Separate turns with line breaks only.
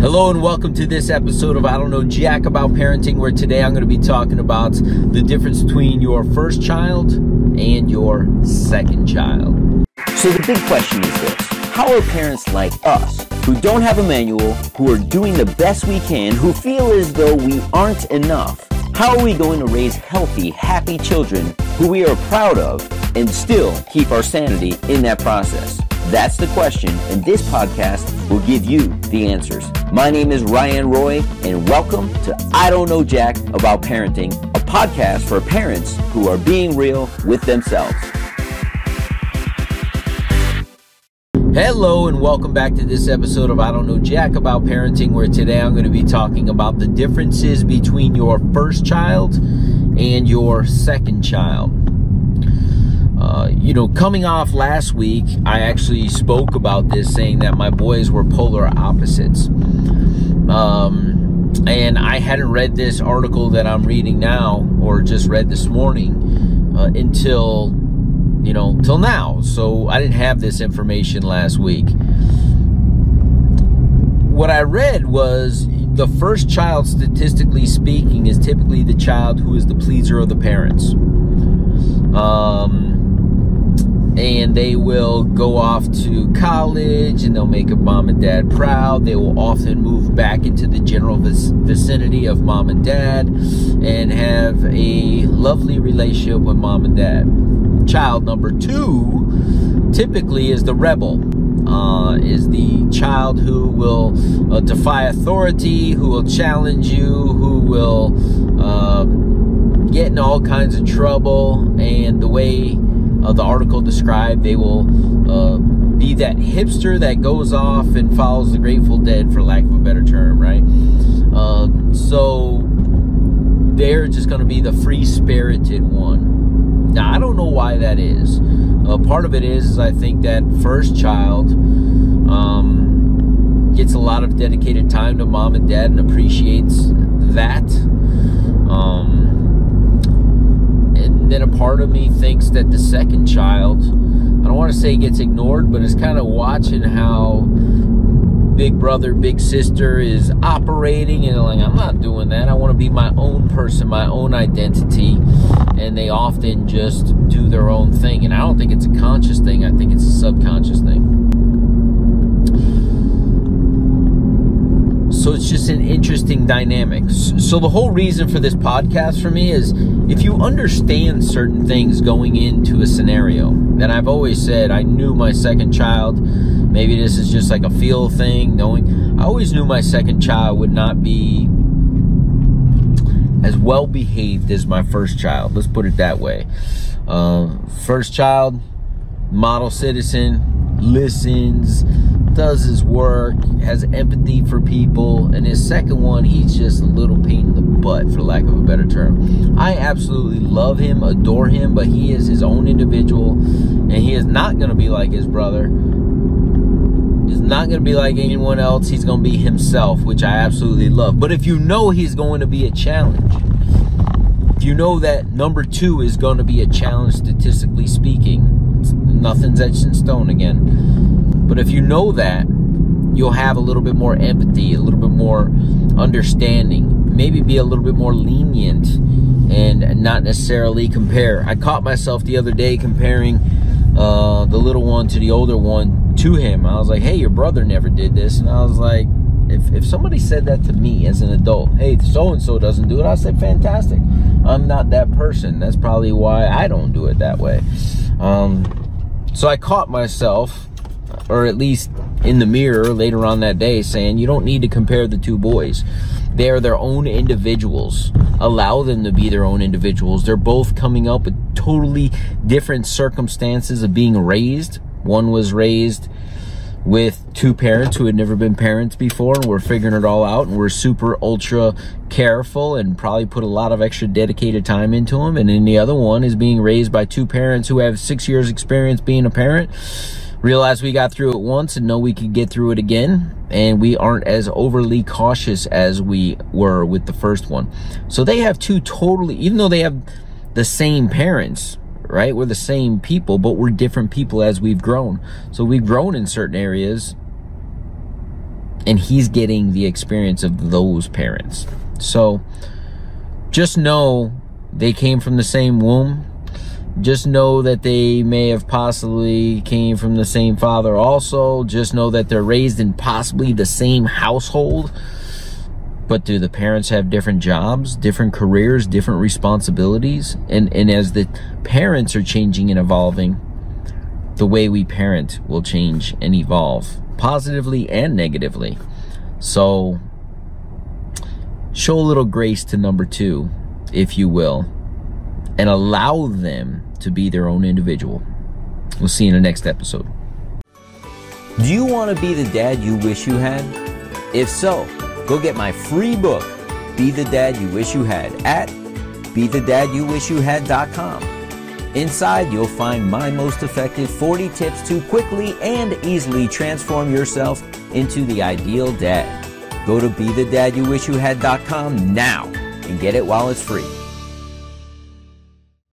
Hello and welcome to this episode of I Don't Know Jack About Parenting, where today I'm going to be talking about the difference between your first child and your second child.
So the big question is this How are parents like us, who don't have a manual, who are doing the best we can, who feel as though we aren't enough, how are we going to raise healthy, happy children who we are proud of and still keep our sanity in that process? That's the question, and this podcast will give you the answers. My name is Ryan Roy, and welcome to I Don't Know Jack About Parenting, a podcast for parents who are being real with themselves.
Hello, and welcome back to this episode of I Don't Know Jack About Parenting, where today I'm going to be talking about the differences between your first child and your second child. Uh, you know, coming off last week, I actually spoke about this, saying that my boys were polar opposites. Um, and I hadn't read this article that I'm reading now, or just read this morning, uh, until, you know, till now. So I didn't have this information last week. What I read was the first child, statistically speaking, is typically the child who is the pleaser of the parents. Um, and they will go off to college and they'll make a mom and dad proud. They will often move back into the general vicinity of mom and dad and have a lovely relationship with mom and dad. Child number two typically is the rebel. Uh, is the child who will uh, defy authority, who will challenge you, who will uh, get in all kinds of trouble, and the way uh, the article described, they will uh, be that hipster that goes off and follows the Grateful Dead, for lack of a better term, right? Uh, so they're just going to be the free spirited one. Now, I don't know why that is. Uh, part of it is, is I think that first child um, gets a lot of dedicated time to mom and dad and appreciates that. Um, then a part of me thinks that the second child, I don't want to say gets ignored, but is kind of watching how big brother, big sister is operating and like, I'm not doing that. I want to be my own person, my own identity. And they often just do their own thing. And I don't think it's a conscious thing, I think it's a subconscious thing. So it's just an interesting dynamic. So the whole reason for this podcast for me is if you understand certain things going into a scenario, and I've always said I knew my second child, maybe this is just like a feel thing, knowing I always knew my second child would not be as well behaved as my first child. Let's put it that way. Uh, first child, model citizen, listens, does his work, has empathy for people, and his second one, he's just a little pain in the butt, for lack of a better term. I absolutely love him, adore him, but he is his own individual, and he is not going to be like his brother. He's not going to be like anyone else. He's going to be himself, which I absolutely love. But if you know he's going to be a challenge, if you know that number two is going to be a challenge statistically speaking, nothing's etched in stone again but if you know that, you'll have a little bit more empathy, a little bit more understanding, maybe be a little bit more lenient and not necessarily compare. I caught myself the other day comparing uh, the little one to the older one to him. I was like, hey, your brother never did this. And I was like, if, if somebody said that to me as an adult, hey, so and so doesn't do it, I said, fantastic. I'm not that person. That's probably why I don't do it that way. Um, so I caught myself or at least in the mirror later on that day saying you don't need to compare the two boys. They are their own individuals. Allow them to be their own individuals. They're both coming up with totally different circumstances of being raised. One was raised with two parents who had never been parents before and we're figuring it all out and we're super ultra careful and probably put a lot of extra dedicated time into them and then the other one is being raised by two parents who have six years experience being a parent realize we got through it once and know we could get through it again and we aren't as overly cautious as we were with the first one so they have two totally even though they have the same parents right we're the same people but we're different people as we've grown so we've grown in certain areas and he's getting the experience of those parents. So just know they came from the same womb. Just know that they may have possibly came from the same father also. Just know that they're raised in possibly the same household. But do the parents have different jobs, different careers, different responsibilities? And and as the parents are changing and evolving, the way we parent will change and evolve positively and negatively. So show a little grace to number two, if you will, and allow them to be their own individual. We'll see you in the next episode.
Do you want to be the dad you wish you had? If so, go get my free book, Be the Dad You Wish You Had, at BeTheDadYouWishYouHad.com. Inside, you'll find my most effective 40 tips to quickly and easily transform yourself into the ideal dad. Go to BeTheDadYouWishYouHad.com now and get it while it's free.